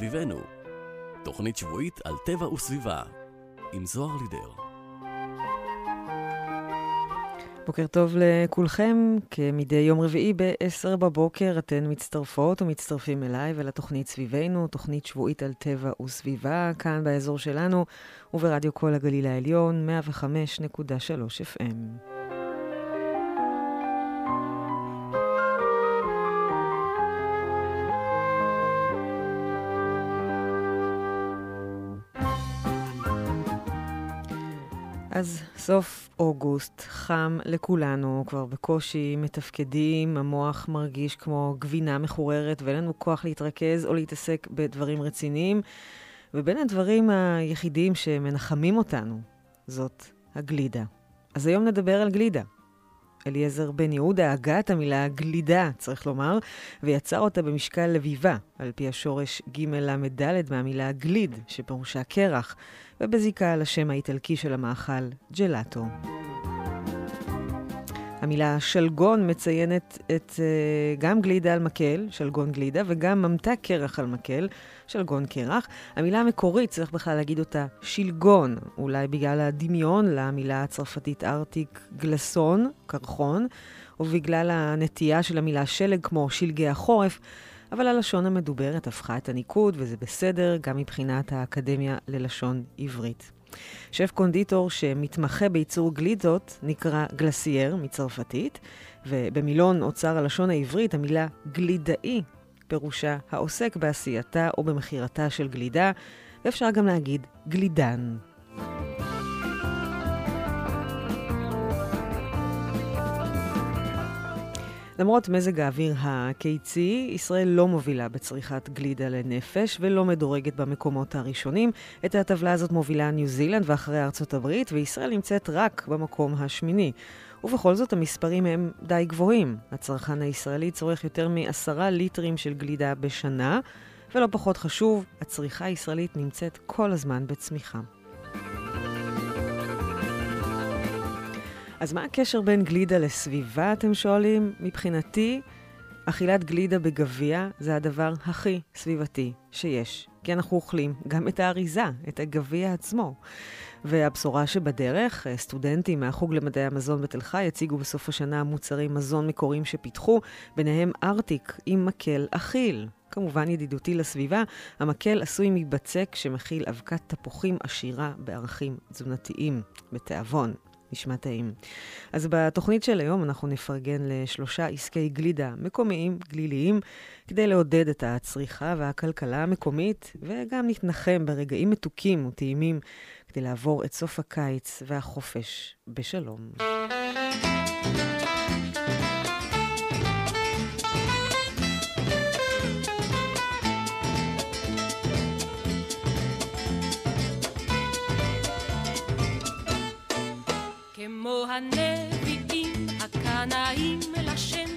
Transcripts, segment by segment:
סביבנו. תוכנית שבועית על טבע וסביבה, עם זוהר לידר. בוקר טוב לכולכם, כמדי יום רביעי ב-10 בבוקר אתן מצטרפות ומצטרפים אליי ולתוכנית סביבנו, תוכנית שבועית על טבע וסביבה, כאן באזור שלנו וברדיו כל הגליל העליון, 105.3 FM. אז סוף אוגוסט, חם לכולנו, כבר בקושי מתפקדים, המוח מרגיש כמו גבינה מחוררת ואין לנו כוח להתרכז או להתעסק בדברים רציניים. ובין הדברים היחידים שמנחמים אותנו זאת הגלידה. אז היום נדבר על גלידה. אליעזר בן יהודה הגה את המילה גלידה, צריך לומר, ויצר אותה במשקל לביבה, על פי השורש ג'-ל'-ד' מהמילה גליד, שפירושה קרח, ובזיקה לשם האיטלקי של המאכל, ג'לאטו. המילה שלגון מציינת את uh, גם גלידה על מקל, שלגון גלידה, וגם ממתק קרח על מקל, שלגון קרח. המילה המקורית, צריך בכלל להגיד אותה שלגון, אולי בגלל הדמיון למילה הצרפתית ארטיק גלסון, קרחון, ובגלל הנטייה של המילה שלג כמו שלגי החורף. אבל הלשון המדוברת הפכה את הניקוד, וזה בסדר גם מבחינת האקדמיה ללשון עברית. שף קונדיטור שמתמחה בייצור גלידות נקרא גלסייר מצרפתית, ובמילון אוצר הלשון העברית המילה גלידאי פירושה העוסק בעשייתה או במכירתה של גלידה, ואפשר גם להגיד גלידן. למרות מזג האוויר הקיצי, ישראל לא מובילה בצריכת גלידה לנפש ולא מדורגת במקומות הראשונים. את הטבלה הזאת מובילה ניו זילנד ואחרי ארצות הברית, וישראל נמצאת רק במקום השמיני. ובכל זאת המספרים הם די גבוהים. הצרכן הישראלי צורך יותר מעשרה ליטרים של גלידה בשנה, ולא פחות חשוב, הצריכה הישראלית נמצאת כל הזמן בצמיחה. אז מה הקשר בין גלידה לסביבה, אתם שואלים? מבחינתי, אכילת גלידה בגביע זה הדבר הכי סביבתי שיש. כי אנחנו אוכלים גם את האריזה, את הגביע עצמו. והבשורה שבדרך, סטודנטים מהחוג למדעי המזון בתל חי יציגו בסוף השנה מוצרי מזון מקוריים שפיתחו, ביניהם ארטיק עם מקל אכיל. כמובן ידידותי לסביבה, המקל עשוי מבצק שמכיל אבקת תפוחים עשירה בערכים תזונתיים, בתיאבון. נשמע טעים. אז בתוכנית של היום אנחנו נפרגן לשלושה עסקי גלידה מקומיים, גליליים, כדי לעודד את הצריכה והכלכלה המקומית, וגם נתנחם ברגעים מתוקים וטעימים כדי לעבור את סוף הקיץ והחופש בשלום. כמו הנביאים הקנאים לשם,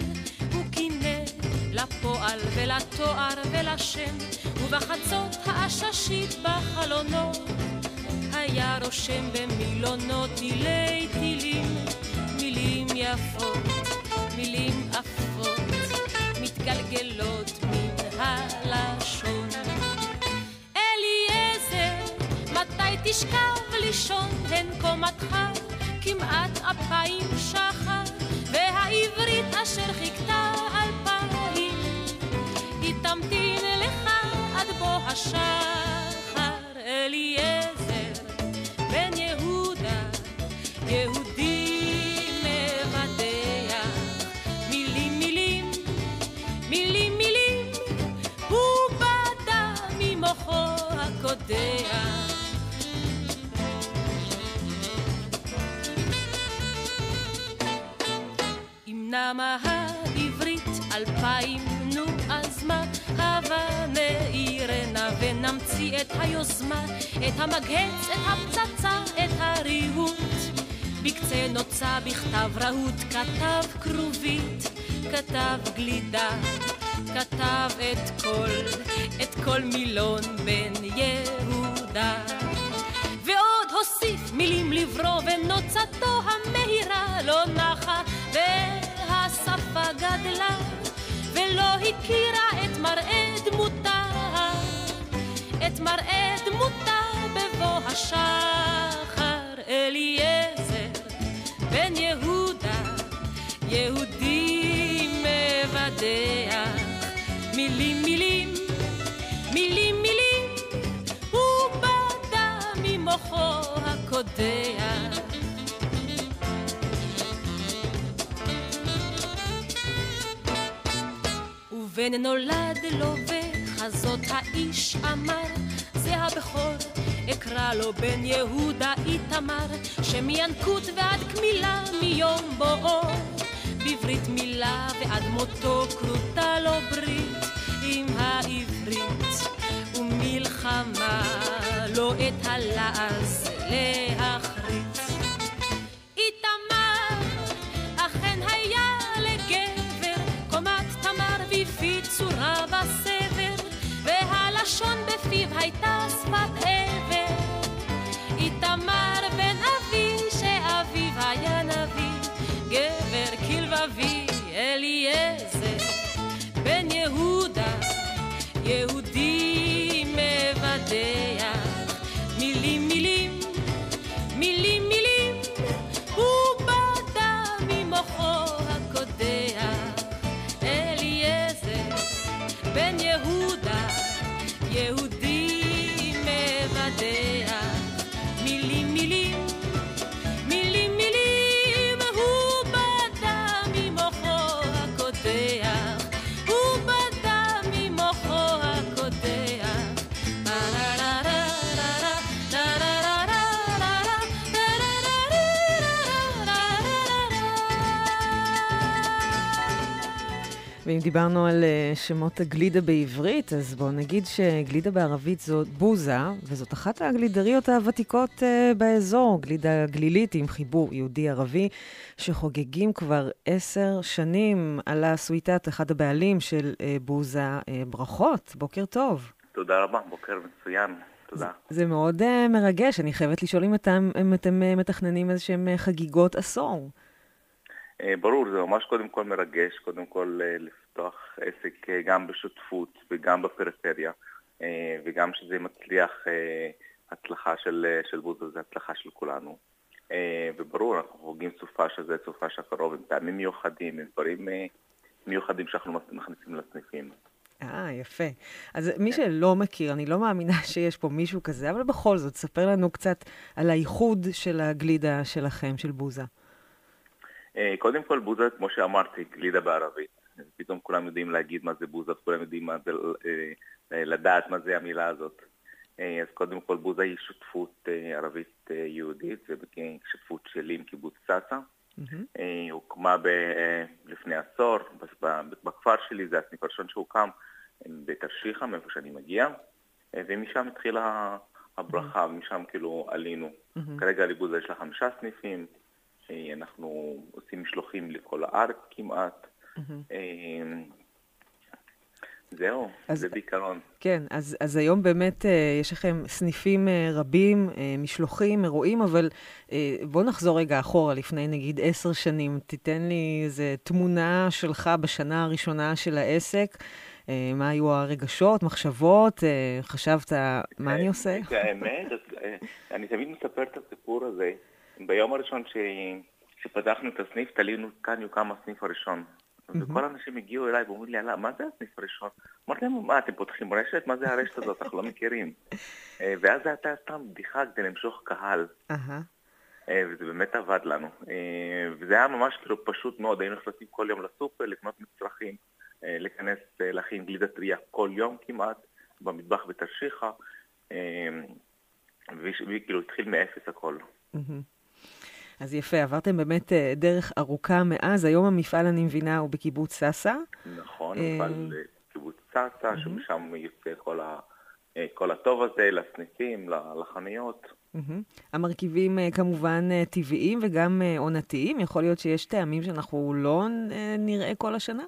הוא קינא לפועל ולתואר ולשם, ובחצות העששית בחלונות היה רושם במילונות תילי תילים, מילים יפות, מילים עפות, מתגלגלות מן הלשון. אליעזר, מתי תשכב לישון, הן קומתך כמעט אפיים שחר, והעברית אשר חיכתה נמה העברית אלפיים, נו אז מה? הבה נעירנה ונמציא את היוזמה, את המגהץ, את הפצצה, את הריהוט. בקצה נוצה בכתב רהוט, כתב כרובית, כתב גלידה, כתב את כל, את כל מילון בן יהודה. ועוד הוסיף מילים לברוא ונוצתו המהירה לא והשפה גדלה ולא הכירה את מראה דמותה מראה דמותה בבוא השחר. אליעזר בן יהודה יהודי מבדח. מילים מילים מילים מילים הוא בדה ממוחו הקודח ובן נולד לו בחזות האיש אמר זה הבכור אקרא לו בן יהודה איתמר שמינקות ועד קמילה מיום בואו. בברית מילה ועד מותו כרותה לו ברית עם העברית ומלחמה לא את הלעז להחריט ואם דיברנו על אה, שמות הגלידה בעברית, אז בואו נגיד שגלידה בערבית זאת בוזה, וזאת אחת הגלידריות הוותיקות אה, באזור, גלידה גלילית עם חיבור יהודי-ערבי, שחוגגים כבר עשר שנים על הסוויטת, אחד הבעלים של אה, בוזה. אה, ברכות, בוקר טוב. תודה רבה, בוקר מצוין, תודה. זה מאוד uh, מרגש, אני חייבת לשאול אם אתם, אם אתם uh, מתכננים איזשהם uh, חגיגות עשור. ברור, זה ממש קודם כל מרגש, קודם כל אה, לפתוח עסק אה, גם בשותפות וגם בפריפריה, אה, וגם שזה מצליח, אה, הצלחה של, של בוזו זה הצלחה של כולנו. וברור, אנחנו חוגגים סופה שזה סופה שהקרוב, עם טעמים מיוחדים, עם דברים מיוחדים שאנחנו מכניסים לסניפים. אה, יפה. אז מי שלא מכיר, אני לא מאמינה שיש פה מישהו כזה, אבל בכל זאת, ספר לנו קצת על הייחוד של הגלידה שלכם, של בוזה. קודם כל, בוזה, כמו שאמרתי, גלידה בערבית. פתאום כולם יודעים להגיד מה זה בוזה, כולם יודעים מה זה, אה, לדעת מה זה המילה הזאת. אה, אז קודם כל, בוזה היא שותפות ערבית יהודית, זה שותפות שלי עם קיבוץ סאסא. Mm-hmm. היא הוקמה ב- לפני עשור, בכפר שלי, זה הסניף הראשון שהוקם, בתרשיחא, מאיפה שאני מגיע, ומשם התחילה הברכה, ומשם כאילו עלינו. Mm-hmm. כרגע לבוזה יש לה חמישה סניפים. אנחנו עושים משלוחים לכל הארץ כמעט. Mm-hmm. זהו, אז- זה בעיקרון. כן, אז, אז היום באמת אה, יש לכם סניפים אה, רבים, אה, משלוחים, אירועים, אבל אה, בוא נחזור רגע אחורה, לפני נגיד עשר שנים. תיתן לי איזו תמונה שלך בשנה הראשונה של העסק. אה, מה היו הרגשות, מחשבות? אה, חשבת, מה אני עושה? את האמת, אה, אני תמיד מספר את הסיפור הזה. ביום הראשון ש... שפתחנו את הסניף, תלינו כאן יוקם הסניף הראשון. וכל האנשים הגיעו אליי ואומרים לי, "יאללה, מה זה הסניף הראשון? אמרתי להם, מה, אתם פותחים רשת? מה זה הרשת הזאת? אנחנו לא מכירים. אה, ואז זה הייתה סתם בדיחה כדי למשוך קהל. אה, וזה באמת עבד לנו. אה, וזה היה ממש כאילו פשוט מאוד, היינו נכנסים כל יום לסופר, לקנות מצרכים, להיכנס, להכין גלידה טריה כל יום כמעט, במטבח בתרשיחא, אה, והיא והיא כאילו התחיל מאפס הכל. מהמם. אז יפה, עברתם באמת אה, דרך ארוכה מאז. היום המפעל, אני מבינה, הוא בקיבוץ סאסא. נכון, אה, מפעל אה, צצה, שמשם יוצא כל, ה, כל הטוב הזה לסניפים, לחנויות. המרכיבים כמובן טבעיים וגם עונתיים. יכול להיות שיש טעמים שאנחנו לא אה, נראה כל השנה?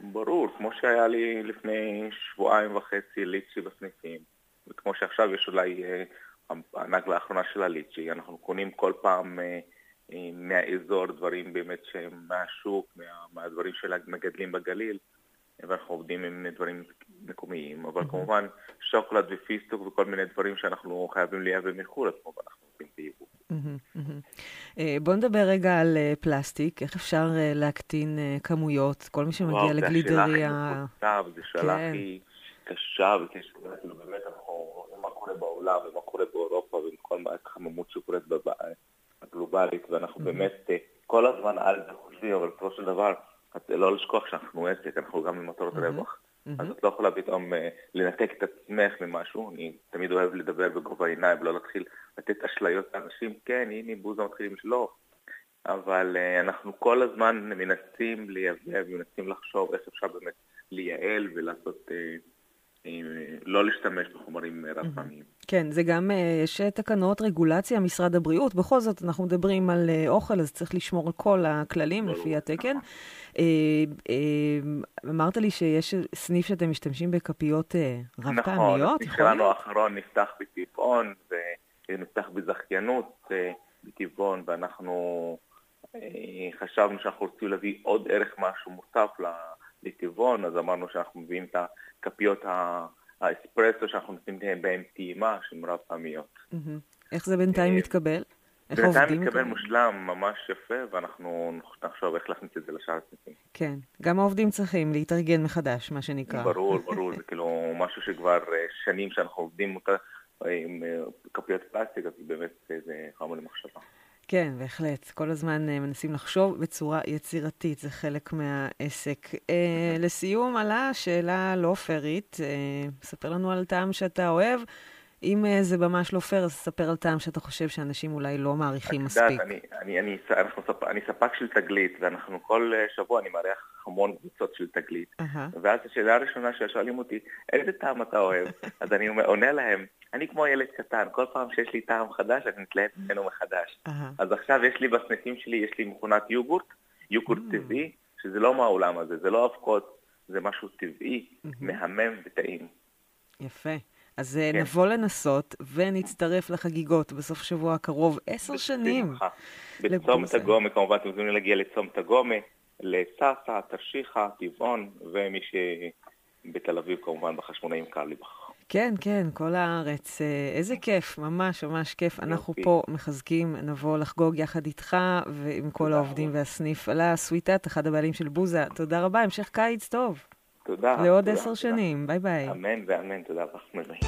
ברור, כמו שהיה לי לפני שבועיים וחצי ליצ'י בסניפים, וכמו שעכשיו יש אולי הנגלה האחרונה של הליצ'י, אנחנו קונים כל פעם אה, אה, מהאזור דברים באמת שהם מהשוק, מה, מהדברים של המגדלים בגליל, ואנחנו עובדים עם דברים מקומיים, אבל כמובן שוקולד ופיסטוק וכל מיני דברים שאנחנו חייבים לייבא מחו"ל, אז כמובן אנחנו עושים בייבוא. אה, בוא נדבר רגע על פלסטיק. איך אפשר להקטין כמויות? כל מי שמגיע זו לגלידריה... וזו שאלה כן. הכי קשה, וקשה, כאילו באמת אנחנו רואים מה קורה בעולם ומה קורה וכל מערכת החממות שקורית הגלובלית, ואנחנו באמת אה, כל הזמן על זה חושבים, אבל בסופו של דבר, לא לשכוח שאנחנו עסק, אנחנו גם במטרות רווח. אז את לא יכולה פתאום אה, לנתק את עצמך ממשהו, אני תמיד אוהב לדבר בגובה העיניים ולא להתחיל לתת אשליות לאנשים, כן, הנה בוזה מתחילים שלא. אבל אה, אנחנו כל הזמן מנסים לייבא ומנסים לחשוב איך אפשר באמת לייעל ולעשות, אה, אה, לא להשתמש בחומרים רב פעמיים. כן, זה גם, אה, יש אה, תקנות רגולציה, משרד הבריאות. בכל זאת, אנחנו מדברים על אה, אוכל, אז צריך לשמור על כל הכללים לפי התקן. נכון. אמרת לי שיש סניף שאתם משתמשים בכפיות נכון, רב-פעמיות, הסניף יכול שלנו? האחרון נפתח בטבעון, ונפתח בזכיינות בטבעון, ואנחנו חשבנו שאנחנו רוצים להביא עוד ערך משהו מוסף לטבעון, אז אמרנו שאנחנו מביאים את הכפיות ה- האספרסו שאנחנו נותנים בהן טעימה, שהן רב פעמיות. איך זה בינתיים אה, מתקבל? איך בינתיים עובדים מתקבל איתו? מושלם, ממש יפה, ואנחנו נחשוב איך להכניס את זה לשאר הסניפים. כן, גם העובדים צריכים להתארגן מחדש, מה שנקרא. ברור, ברור, זה כאילו משהו שכבר אה, שנים שאנחנו עובדים אותה אה, עם כפיות פלסטיק, אז באמת זה חמור למחשבה. כן, בהחלט. כל הזמן אה, מנסים לחשוב בצורה יצירתית, זה חלק מהעסק. אה, לסיום עלה שאלה לא פיירית. אה, ספר לנו על טעם שאתה אוהב. אם אה, זה ממש לא פייר, אז ספר על טעם שאתה חושב שאנשים אולי לא מעריכים את יודעת, מספיק. אני, אני, אני, ספ, אני ספק של תגלית, ואנחנו כל אה, שבוע אני מארח המון קבוצות של תגלית. אהה. ואז השאלה הראשונה ששואלים אותי, איזה טעם אתה אוהב? אז אני עונה להם, אני כמו ילד קטן, כל פעם שיש לי טעם חדש, אני מתלהב ממנו מחדש. אהה. אז עכשיו יש לי בסניפים שלי, יש לי מכונת יוגורט, יוגורט Mm. טבעי, שזה לא מהעולם הזה, זה לא אבקות, זה משהו טבעי, מהמם וטעים. יפה. אז אה, כן. נבוא לנסות ונצטרף לחגיגות בסוף שבוע הקרוב. עשר שנים. בצומת. הגומה, כמובן אתם מוזמנים להגיע לצומת הגומה, לסאסא, תרשיחא, טבעון, ומי שבתל אביב כמובן בחשמונאים קרליבך. כן, כן, כל הארץ. אה, איזה כיף, ממש ממש כיף. אנחנו. פה מחזקים, נבוא לחגוג יחד איתך ועם כל העובדים. והסניף. עלא סוויטאט, אחד הבעלים של בוזה. תודה רבה, המשך קיץ טוב. תודה. לעוד תודה, עשר תודה. שנים. ביי ביי. אמן ואמן, תודה רבה. ביי ביי.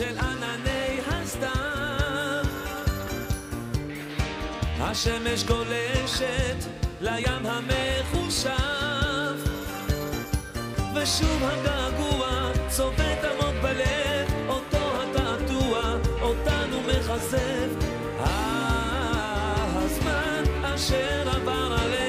של ענני הסתיו השמש גולשת לים המחושב ושוב הגעגוע צובט עמוק בלב אותו התעתוע אותנו מכזב אה, הזמן אשר עבר עלינו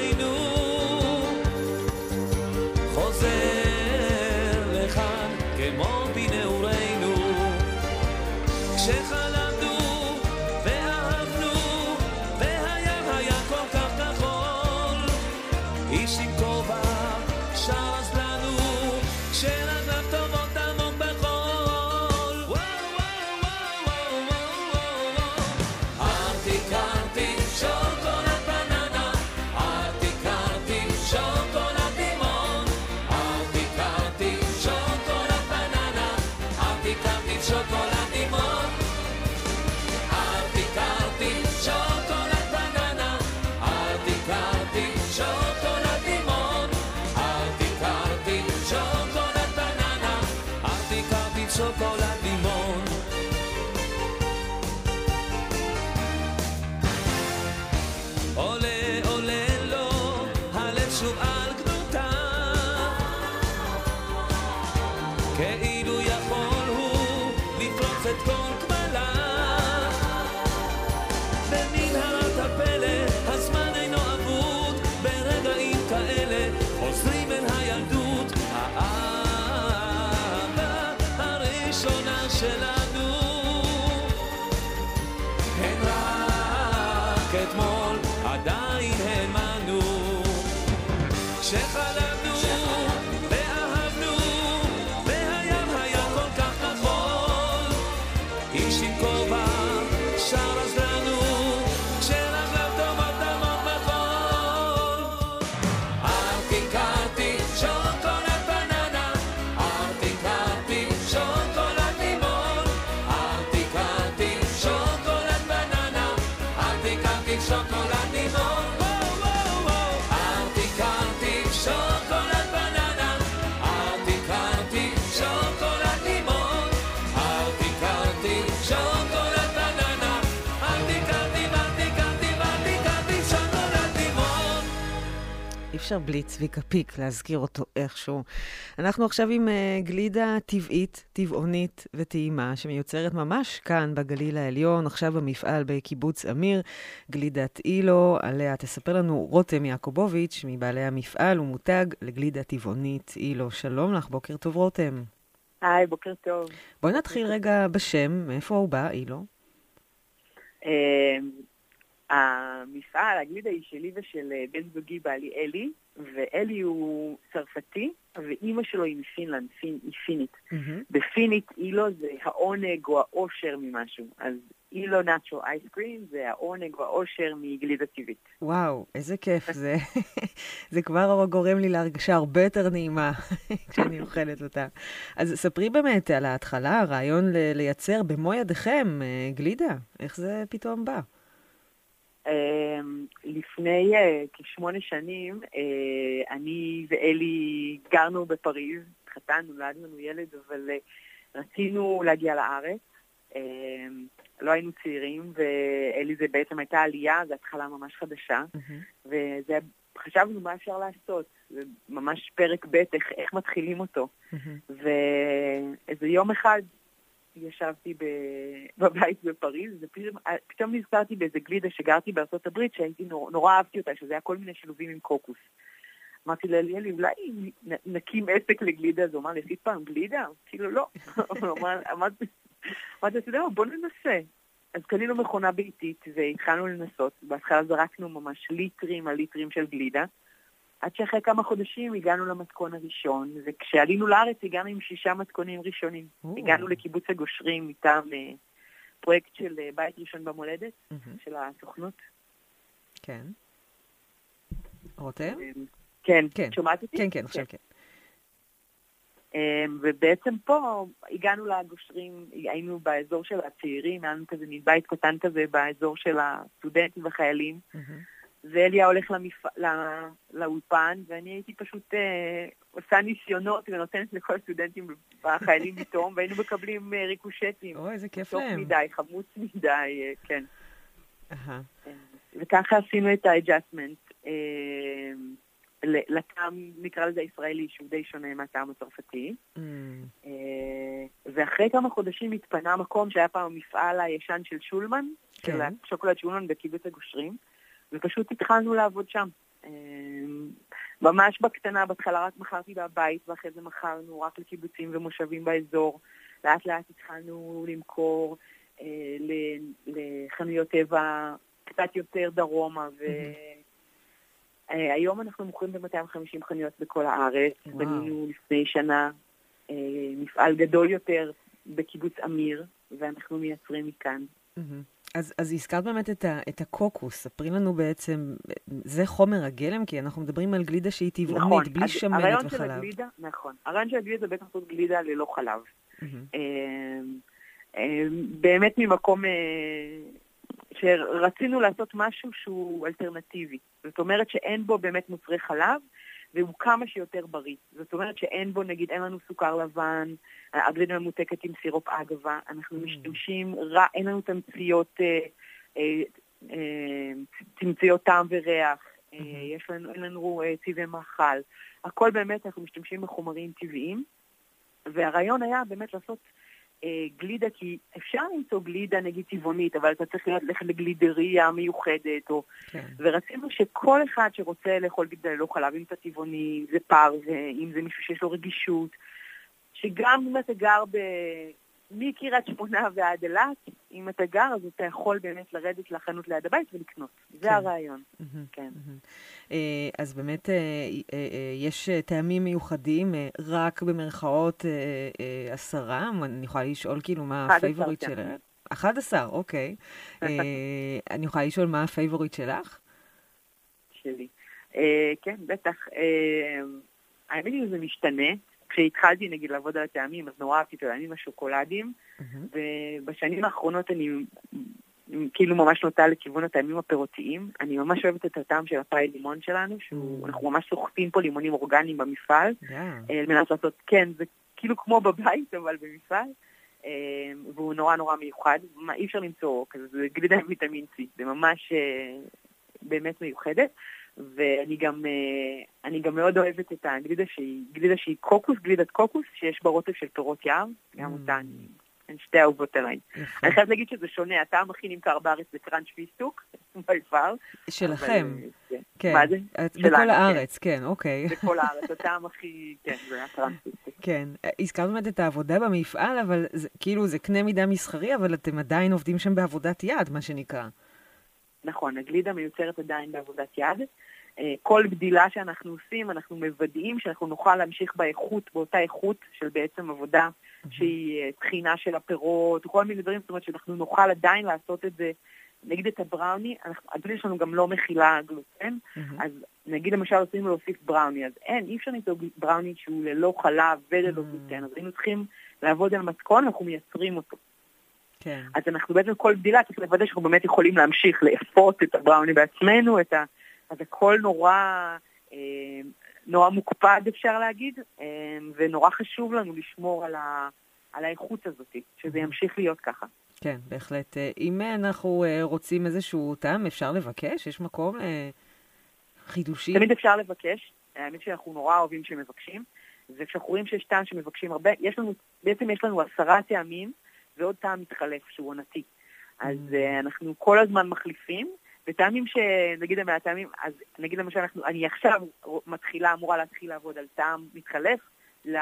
כאילו יכול הוא לפרוץ את כל אפשר בלי צביקה פיק להזכיר אותו איכשהו. אנחנו עכשיו עם uh, גלידה טבעית, טבעונית וטעימה, שמיוצרת ממש כאן בגליל העליון, עכשיו במפעל בקיבוץ אמיר, גלידת אילו, עליה תספר לנו רותם יעקובוביץ', מבעלי המפעל ומותג לגלידה טבעונית אילו. שלום לך, בוקר טוב רותם. היי, בוקר טוב. בואי נתחיל רגע בשם, מאיפה הוא בא, אילו? המפעל, הגלידה היא שלי ושל אה, בן זוגי בעלי אלי, ואלי הוא צרפתי, ואימא שלו היא מפינלנד, פין, היא פינית. בפינית אילו זה העונג או העושר ממשהו. אז אילו נאצ'ו אייסקרים זה העונג או העושר מגלידה טבעית. וואו, איזה כיף זה. זה כבר גורם לי להרגשה הרבה יותר נעימה כשאני אוכלת אותה. אז ספרי באמת על ההתחלה, הרעיון ל- לייצר במו ידיכם אה, גלידה. איך זה פתאום בא? אמ, לפני אה, כשמונה שנים, אה, אני ואלי גרנו בפריז, התחתנו, נולד לנו ילד, אבל אה, רצינו להגיע לארץ. אמ, לא היינו צעירים, ואלי זה בעצם הייתה עלייה, זו התחלה ממש חדשה, וזה, חשבנו מה אפשר לעשות. זה ממש פרק ב', איך, איך מתחילים אותו. ואיזה יום אחד ישבתי בבית בפריז, ופתאום פתאום נזכרתי באיזה גלידה שגרתי בארצות הברית, שהייתי נור, נורא אהבתי אותה, שזה היה כל מיני שילובים עם קוקוס. אמרתי לאלי, אולי נקים עסק לגלידה, אז הוא אמר לי, עשית פעם גלידה? כאילו, לא. אמרתי, אתה יודע מה, בוא ננסה. אז קנינו מכונה ביתית והתחלנו לנסות. בהתחלה זרקנו ממש ליטרים על ליטרים של גלידה, עד שאחרי כמה חודשים הגענו למתכון הראשון, וכשעלינו לארץ הגענו עם שישה מתכונים ראשונים. או. הגענו לקיבוץ הגושרים מטעם אה, פרויקט של אה, בית ראשון במולדת, מהמם. של הסוכנות. כן. רותם? אה, כן, כן. שומעת אותי? כן, כן, עכשיו כן. אה, ובעצם פה הגענו לגושרים, היינו באזור של הצעירים, היה לנו כזה מין בית קטן כזה באזור של הסטודנטים והחיילים. מהמם. ואלי היה הולך למפ... לא... לאולפן, ואני הייתי פשוט אה, עושה ניסיונות ונותנת לכל הסטודנטים והחיילים לטעום, והיינו מקבלים אה, ריקושטים. אוי, איזה כיף טוב להם. מדי, חמוץ מדי, אה, כן. אה, וככה עשינו את ה adjustment אה, לטעם, נקרא לזה הישראלי, שהוא די שונה מהטעם הצרפתי. אמ, אה, ואחרי כמה חודשים התפנה מקום שהיה פעם המפעל הישן של שולמן, כן. של השוקולד שולמן בקיבוץ הגושרים, ופשוט התחלנו לעבוד שם. אה, ממש בקטנה, בהתחלה רק מכרתי בבית, ואחרי זה מכרנו רק לקיבוצים ומושבים באזור. לאט לאט התחלנו למכור אה, לחנויות טבע קצת יותר דרומה, והיום אנחנו מוכרים ב-250 חנויות בכל הארץ. בנינו לפני שנה אה, מפעל גדול יותר בקיבוץ אמיר, ואנחנו מייצרים מכאן. מהמם. אז, אז הזכרת באמת את, ה, את הקוקוס, ספרי לנו בעצם, זה חומר הגלם? כי אנחנו מדברים על גלידה שהיא טבעונית, נכון, בלי אז שמנת הרעיון של וחלב. הגלידה, נכון. הרעיון של הגלידה זה בעצם לעשות גלידה ללא חלב. מהמם. אה, אה, באמת ממקום אה, שרצינו לעשות משהו שהוא אלטרנטיבי. זאת אומרת שאין בו באמת מוצרי חלב, והוא כמה שיותר בריא. זאת אומרת שאין בו, נגיד, אין לנו סוכר לבן, הגלידה ממותקת עם סירופ אגבה, אנחנו Mm. משתמשים, רע, אין לנו תמציות, אה, אה, אה, תמציות טעם וריח, אה, Mhm. יש לנו, אין לנו אה, צבעי מאכל. הכל באמת, אנחנו משתמשים בחומרים טבעיים, והרעיון היה באמת לעשות אה, גלידה, כי אפשר למצוא גלידה נגיד טבעונית, אבל אתה צריך ללכת לגלידריה מיוחדת, או... כן. ורצינו שכל אחד שרוצה לאכול גלידה ללא חלב, אם אתה טבעוני, אם זה פר, אם זה מישהו שיש לו רגישות, שגם אם אתה גר ב... מקריית שמונה ועד אילת, אם אתה גר, אז אתה יכול באמת לרדת לחנות ליד הבית ולקנות. זה כן. הרעיון, מהמם. כן. אה, אז באמת אה, אה, יש טעמים מיוחדים, רק במרכאות עשרה, אני יכולה לשאול כאילו מה 11 ה favorite טעמים. שלך? 11, אוקיי. אני יכולה לשאול מה ה favorite שלך? שלי. כן, בטח. האמת היא שזה משתנה. כשהתחלתי נגיד לעבוד על הטעמים, אז נורא אהבתי את הטעמים השוקולדיים, מהמם. ובשנים האחרונות אני כאילו ממש נוטה לכיוון הטעמים הפירותיים. אני ממש אוהבת את הטעם של הפאי לימון שלנו, שאנחנו ממש סוחטים פה לימונים אורגניים במפעל, Yeah. אה, על מנת לעשות, כן, זה כאילו כמו בבית, אבל במפעל. אה, והוא נורא נורא מיוחד, מה, אי אפשר למצוא כזה, זה גלידה עם ויטמין C, זה ממש אה, באמת מיוחדת. ואני גם, אה, אני גם מאוד אוהבת את הגלידה שהיא גלידה שהיא קוקוס, גלידת קוקוס, שיש בה רוטב של פירות יער, גם אותה אני, הן שתי אהובות עליי. אני חייבת להגיד שזה שונה, הטעם הכי נמכר בארץ זה קראנץ' פיסטוק, by far. שלכם, אבל, אה, כן. מה זה? בכל כן. הארץ, כן, אוקיי. בכל הארץ, הטעם הכי, כן, זה היה קראנץ' פיסטוק. כן. הזכרת באמת את העבודה במפעל, אבל כאילו זה קנה מידה מסחרי, אבל אתם עדיין עובדים שם בעבודת יד, מה שנקרא. נכון, הגלידה מיוצרת עדיין בעבודת יד. אה, כל גדילה שאנחנו עושים, אנחנו מוודאים שאנחנו נוכל להמשיך באיכות, באותה איכות של בעצם עבודה שהיא אה, טחינה של הפירות, כל מיני דברים, זאת אומרת שאנחנו נוכל עדיין לעשות את זה. נגיד את הבראוני, הגלידה שלנו גם לא מכילה גלוטן, אז נגיד למשל רצינו להוסיף בראוני, אז אין, אי אפשר למצוא בראוני שהוא ללא חלב וללא גלוטן, אז היינו צריכים לעבוד על מתכון, אנחנו מייצרים אותו. כן. אז אנחנו בעצם כל גדילה צריך לוודא שאנחנו באמת יכולים להמשיך לאפות את הבראוני בעצמנו, את ה... אז הכל נורא, אה, נורא מוקפד אפשר להגיד, אה, ונורא חשוב לנו לשמור על, ה... על האיכות הזאת, שזה ימשיך להיות ככה. כן, בהחלט. אה, אם אנחנו אה, רוצים איזשהו טעם, אפשר לבקש? יש מקום לחידושים? תמיד אפשר לבקש, האמת שאנחנו נורא אוהבים שמבקשים, וכשאנחנו רואים שיש טעם שמבקשים הרבה, יש לנו, בעצם יש לנו עשרה טעמים ועוד טעם מתחלף שהוא עונתי. אז Mm. אה, אנחנו כל הזמן מחליפים, וטעמים שנגיד מהטעמים, אז נגיד למשל, אנחנו, אני עכשיו מתחילה, אמורה להתחיל לעבוד על טעם מתחלף,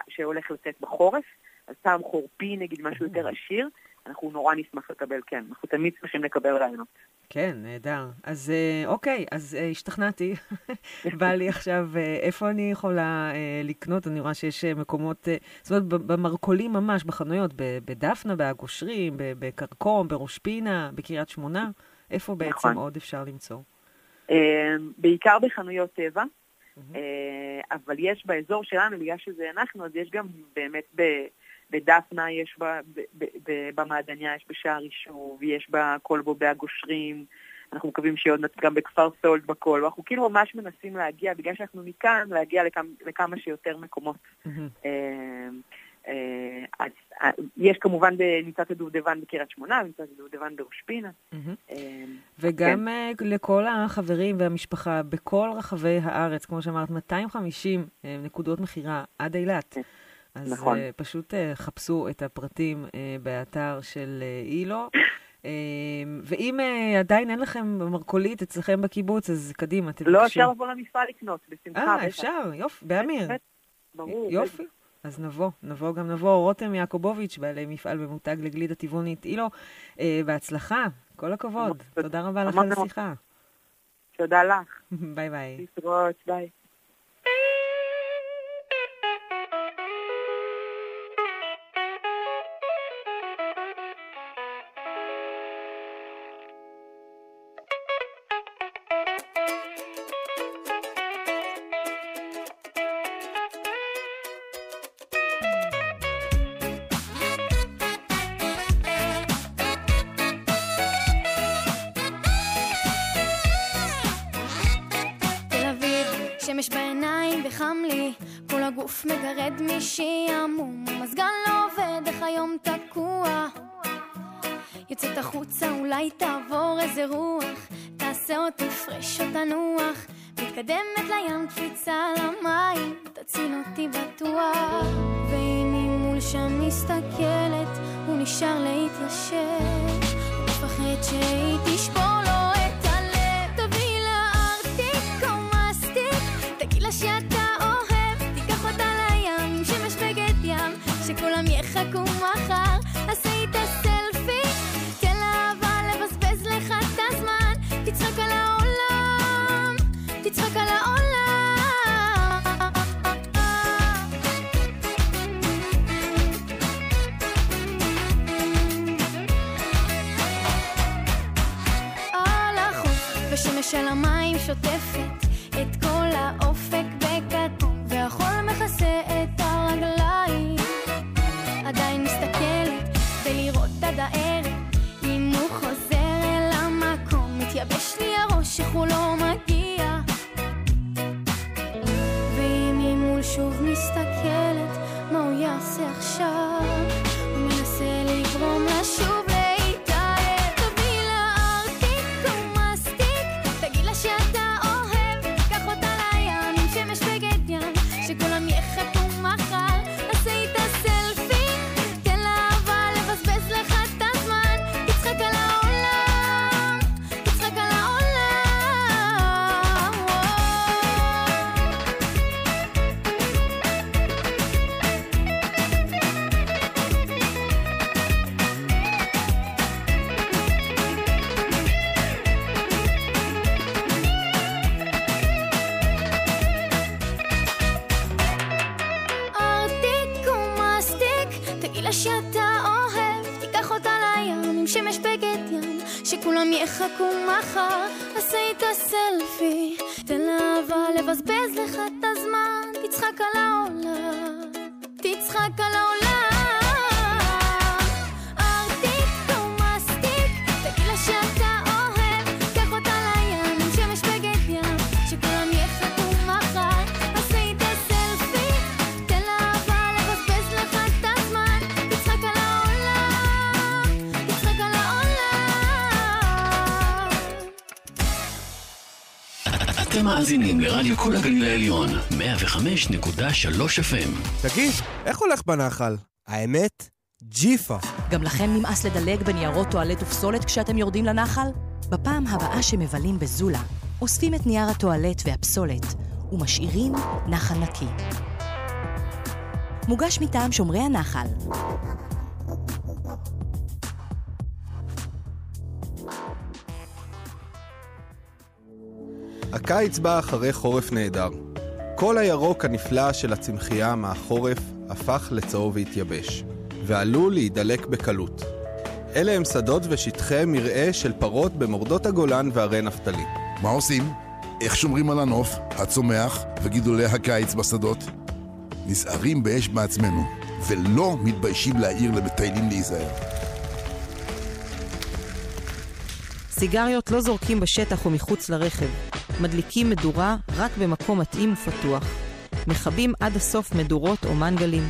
שהולך לצאת בחורף, אז טעם חורפי, נגיד משהו יותר עשיר, אנחנו נורא נשמח לקבל, כן, אנחנו תמיד צריכים לקבל רעיונות. כן, נהדר. אז אה, אוקיי, אז אה, השתכנעתי. בא לי עכשיו, אה, איפה אני יכולה לקנות? אני רואה שיש מקומות, זאת אומרת, במרכולים ממש, בחנויות, בדפנה, באגושרים, ב- בכרכום, בראש פינה, בקריית שמונה. איפה בעצם נכון. עוד אפשר למצוא? בעיקר בחנויות טבע, אבל יש באזור שלנו, בגלל שזה אנחנו, אז יש גם באמת בדפנה, יש ב- ב- ב- ב- במעדניה, יש בשער יישוב, יש בכלבו בהגושרים, אנחנו מקווים שיהיה עוד גם בכפר סולד בכל, אנחנו כאילו ממש מנסים להגיע, בגלל שאנחנו מכאן, להגיע לכמה, לכמה שיותר מקומות. מהמם. אה, אה, אז אה, יש כמובן, ב- נמצא את הדובדבן בקריית שמונה, את הדובדבן בראש פינה. אה, וגם אה, לכל החברים והמשפחה בכל רחבי הארץ, כמו שאמרת, 250 אה, נקודות מכירה עד אילת. אז נכון. אה, פשוט אה, חפשו את הפרטים אה, באתר של אילו. אה, ואם עדיין אין לכם במרכולית אצלכם בקיבוץ, אז קדימה, תבקשו. לא אפשר לבוא למפעל לקנות, בשמחה. אה. אפשר, יופי, באמיר. בטח, ברור. יופי. אז נבוא, נבוא גם נבוא. רותם יעקובוביץ', בעלי מפעל במותג לגלידה טבעונית אילו, אה, בהצלחה, כל הכבוד. תודה. רבה לך על. השיחה. תודה לך. ביי ביי. להתראות, ביי. מגרד משעמום, המזגן לא עובד, איך היום תקוע. יוצאת החוצה, אולי תעבור איזה רוח, תעשה אותי פרש או תנוח, מתקדמת לים, קפיצה למים, תציל אותי בטוח. היא מול שם מסתכלת, הוא נשאר להתיישב, הוא מפחד שהיא תשבור שכולם יחכו מחר, מאזינים לרדיו כל הגליל העליון, 105.3 FM. תגיד, איך הולך בנחל? האמת, ג'יפה. גם לכם נמאס לדלג בניירות טואלט ופסולת כשאתם יורדים לנחל? בפעם הבאה שמבלים בזולה, אוספים את נייר הטואלט והפסולת ומשאירים נחל נקי. מוגש מטעם שומרי הנחל. הקיץ בא אחרי חורף נהדר. כל הירוק הנפלא של הצמחייה מהחורף הפך לצהוב והתייבש, ועלול להידלק בקלות. אלה הם שדות ושטחי מרעה של פרות במורדות הגולן והרי נפתלי. מה עושים? איך שומרים על הנוף, הצומח וגידולי הקיץ בשדות? נזהרים באש בעצמנו, ולא מתביישים להעיר למטיילים להיזהר. סיגריות לא זורקים בשטח או מחוץ לרכב. מדליקים מדורה רק במקום מתאים ופתוח. מכבים עד הסוף מדורות או מנגלים.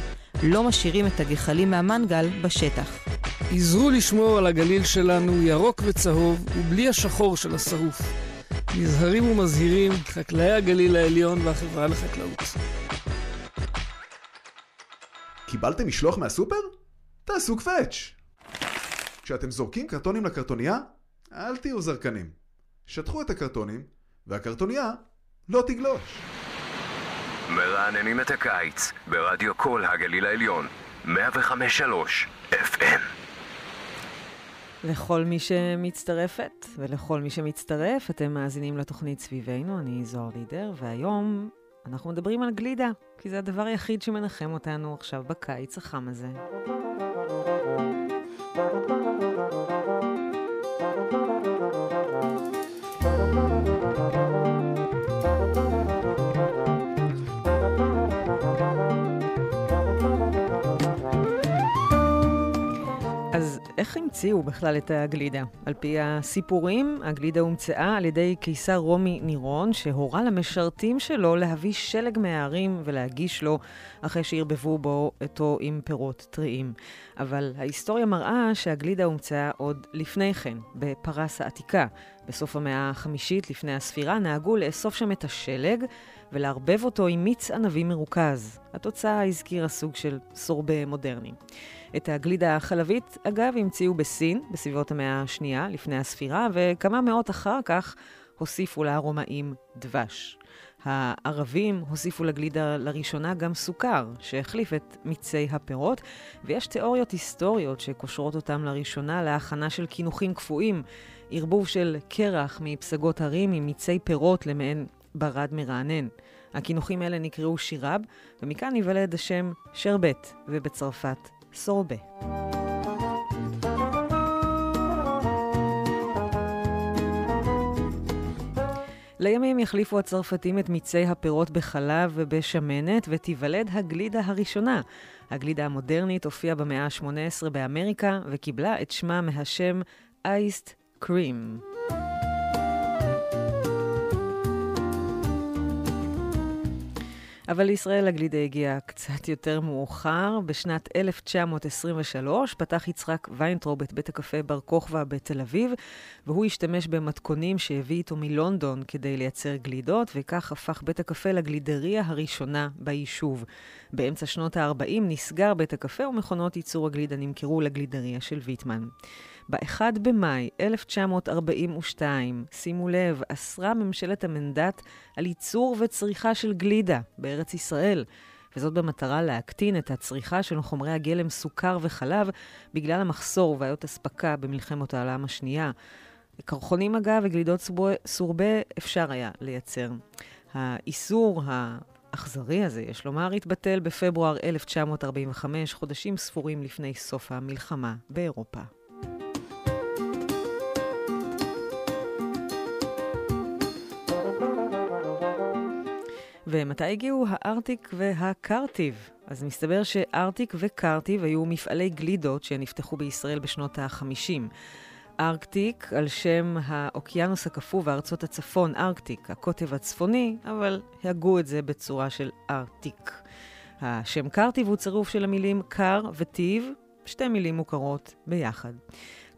לא משאירים את הגחלים מהמנגל בשטח. עזרו לשמור על הגליל שלנו ירוק וצהוב ובלי השחור של השרוף. נזהרים ומזהירים חקלאי הגליל העליון והחברה לחקלאות. קיבלתם משלוח מהסופר? תעשו קווץ'. כשאתם זורקים קרטונים לקרטוניה, אל תהיו זרקנים. שטחו את הקרטונים, והקרטוניה לא תגלוש. מרעננים את הקיץ ברדיו כל הגליל העליון, 105.3 FM. לכל מי שמצטרפת ולכל מי שמצטרף, אתם מאזינים לתוכנית סביבנו, אני זוהר לידר, והיום אנחנו מדברים על גלידה, כי זה הדבר היחיד שמנחם אותנו עכשיו בקיץ החם הזה. איך המציאו בכלל את הגלידה? על פי הסיפורים, הגלידה הומצאה על ידי קיסר רומי נירון, שהורה למשרתים שלו להביא שלג מההרים ולהגיש לו אחרי שערבבו בו אותו עם פירות טריים. אבל ההיסטוריה מראה שהגלידה הומצאה עוד לפני כן, בפרס העתיקה. בסוף המאה החמישית לפני הספירה נהגו לאסוף שם את השלג ולערבב אותו עם מיץ ענבים מרוכז. התוצאה הזכירה סוג של סורבה מודרני. את הגלידה החלבית, אגב, המציאו בסין, בסביבות המאה השנייה, לפני הספירה, וכמה מאות אחר כך הוסיפו לה הרומאים דבש. הערבים הוסיפו לגלידה לראשונה גם סוכר, שהחליף את מיצי הפירות, ויש תיאוריות היסטוריות שקושרות אותם לראשונה להכנה של קינוחים קפואים, ערבוב של קרח מפסגות הרים עם מיצי פירות למעין ברד מרענן. הקינוחים האלה נקראו שירב, ומכאן ייוולד השם שרבט, ובצרפת סורבה. לימים יחליפו הצרפתים את מיצי הפירות בחלב ובשמנת, ותיוולד הגלידה הראשונה. הגלידה המודרנית הופיעה במאה ה-18 באמריקה, וקיבלה את שמה מהשם אייסט קרים. אבל לישראל הגלידה הגיע קצת יותר מאוחר. בשנת 1923 פתח יצחק ויינטרוב את בית הקפה בר כוכבא בתל אביב, והוא השתמש במתכונים שהביא איתו מלונדון כדי לייצר גלידות, וכך הפך בית הקפה לגלידריה הראשונה ביישוב. באמצע שנות ה-40 נסגר בית הקפה ומכונות ייצור הגלידה נמכרו לגלידריה של ויטמן. ב-1 במאי 1942, שימו לב, אסרה ממשלת המנדט על ייצור וצריכה של גלידה בארץ ישראל, וזאת במטרה להקטין את הצריכה של חומרי הגלם סוכר וחלב בגלל המחסור ובעיות אספקה במלחמת העולם השנייה. קרחונים אגב וגלידות סורבה אפשר היה לייצר. האיסור האכזרי הזה, יש לומר, התבטל בפברואר 1945, חודשים ספורים לפני סוף המלחמה באירופה. ומתי הגיעו הארטיק והקרטיב? אז מסתבר שארטיק וקרטיב היו מפעלי גלידות שנפתחו בישראל בשנות ה-50. ארקטיק על שם האוקיינוס הקפוא וארצות הצפון, ארקטיק, הקוטב הצפוני, אבל הגו את זה בצורה של ארטיק. השם קרטיב הוא צירוף של המילים קר וטיב, שתי מילים מוכרות ביחד.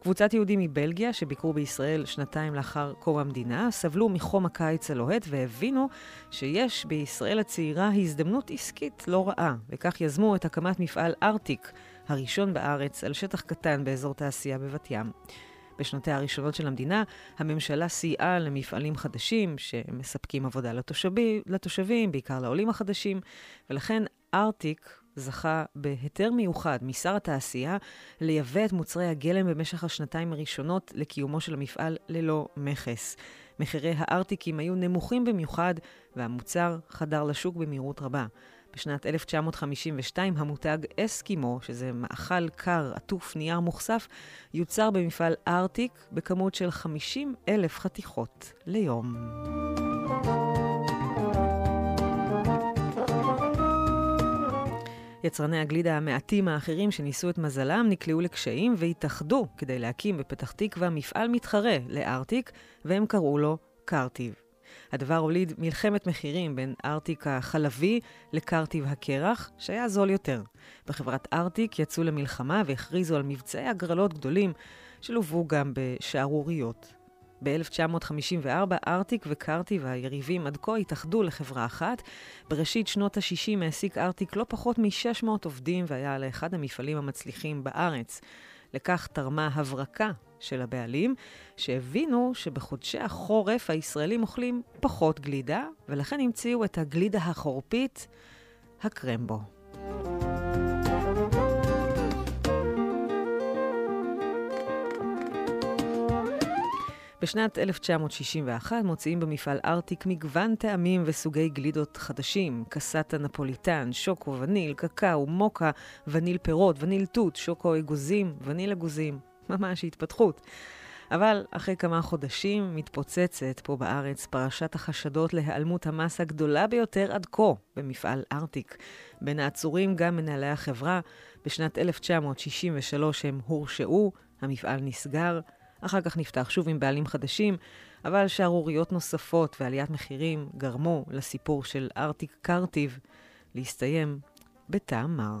קבוצת יהודים מבלגיה שביקרו בישראל שנתיים לאחר קום המדינה, סבלו מחום הקיץ הלוהט והבינו שיש בישראל הצעירה הזדמנות עסקית לא רעה, וכך יזמו את הקמת מפעל ארטיק, הראשון בארץ, על שטח קטן באזור תעשייה בבת ים. בשנותיה הראשונות של המדינה, הממשלה סייעה למפעלים חדשים שמספקים עבודה לתושבים, לתושבים, בעיקר לעולים החדשים, ולכן ארטיק זכה בהיתר מיוחד משר התעשייה לייבא את מוצרי הגלם במשך השנתיים הראשונות לקיומו של המפעל ללא מכס. מחירי הארטיקים היו נמוכים במיוחד, והמוצר חדר לשוק במהירות רבה. בשנת 1952 המותג אסקימו, שזה מאכל קר עטוף נייר מוכסף, יוצר במפעל ארטיק בכמות של 50 אלף חתיכות ליום. יצרני הגלידה המעטים האחרים שניסו את מזלם נקלעו לקשיים והתאחדו כדי להקים בפתח תקווה מפעל מתחרה לארטיק, והם קראו לו קרטיב. הדבר הוליד מלחמת מחירים בין ארטיק החלבי לקרטיב הקרח, שהיה זול יותר. בחברת ארטיק יצאו למלחמה והכריזו על מבצעי הגרלות גדולים, שלוו גם בשערוריות. ב-1954 ארטיק וקרטיב היריבים עד כה התאחדו לחברה אחת. בראשית שנות ה-60 העסיק ארטיק לא פחות מ-600 עובדים והיה לאחד המפעלים המצליחים בארץ. לכך תרמה הברקה של הבעלים, שהבינו שבחודשי החורף הישראלים אוכלים פחות גלידה, ולכן המציאו את הגלידה החורפית, הקרמבו. בשנת 1961 מוציאים במפעל ארטיק מגוון טעמים וסוגי גלידות חדשים, קסטה נפוליטן, שוקו, וניל, קקאו, מוקה, וניל פירות, וניל תות, שוקו אגוזים, וניל אגוזים. ממש התפתחות. אבל אחרי כמה חודשים מתפוצצת פה בארץ פרשת החשדות להיעלמות המס הגדולה ביותר עד כה במפעל ארטיק. בין העצורים גם מנהלי החברה. בשנת 1963 הם הורשעו, המפעל נסגר. אחר כך נפתח שוב עם בעלים חדשים, אבל שערוריות נוספות ועליית מחירים גרמו לסיפור של ארטיק קרטיב להסתיים בטעם מר.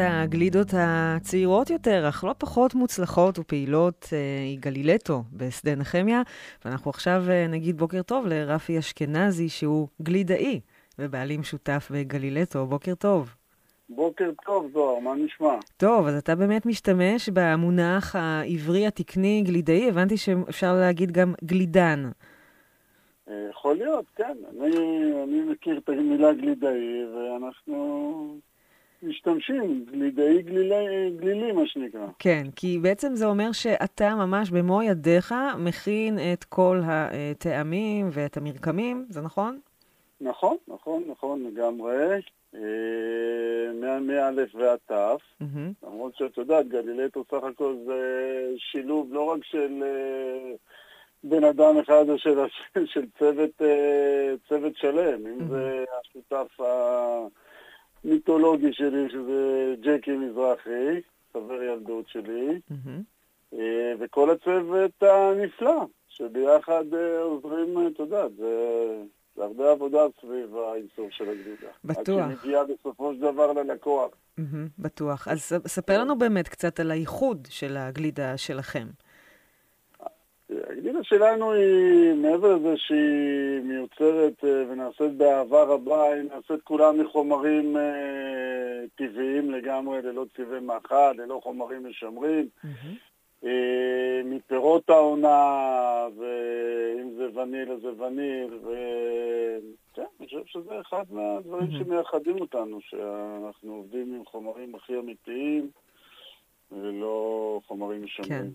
הגלידות הצעירות יותר, אך לא פחות מוצלחות ופעילות, אה, היא גלילטו בשדה נחמיה. ואנחנו עכשיו אה, נגיד בוקר טוב לרפי אשכנזי, שהוא גלידאי ובעלים שותף בגלילטו. בוקר טוב. בוקר טוב, זוהר, מה נשמע? טוב, אז אתה באמת משתמש במונח העברי התקני גלידאי, הבנתי שאפשר להגיד גם גלידן. אה, יכול להיות, כן. אני, אני מכיר את המילה גלידאי, ואנחנו משתמשים, גלידאי גלילי, גלילי, מה שנקרא. כן, כי בעצם זה אומר שאתה ממש במו ידיך מכין את כל הטעמים ואת המרקמים, זה נכון? נכון, נכון, נכון לגמרי. מא' ועד ת', למרות שאת יודעת, גלילטו סך הכל זה שילוב לא רק של אה, בן אדם אחד או של, של צוות, אה, צוות שלם, אם זה השותף המיתולוגי שלי, שזה ג'קי מזרחי, חבר ילדות שלי, אה, וכל הצוות הנפלא, שביחד עוזרים, את יודעת, זה... זה הרבה עבודה סביב האיסור של הגלידה. בטוח. עד שמגיעה בסופו של דבר ללקוח. Mm-hmm, בטוח. אז ספר לנו באמת קצת על הייחוד של הגלידה שלכם. הגלידה שלנו היא, מעבר לזה שהיא מיוצרת ונעשית באהבה רבה, היא נעשית כולה מחומרים אה, טבעיים לגמרי, ללא צבעי מאכל, ללא חומרים משמרים. Mm-hmm. מפירות העונה, ואם זה וניל אז זה וניל, וכן, אני חושב שזה אחד מהדברים mm-hmm. שמייחדים אותנו, שאנחנו עובדים עם חומרים הכי אמיתיים. ולא חומרים משמרים. כן.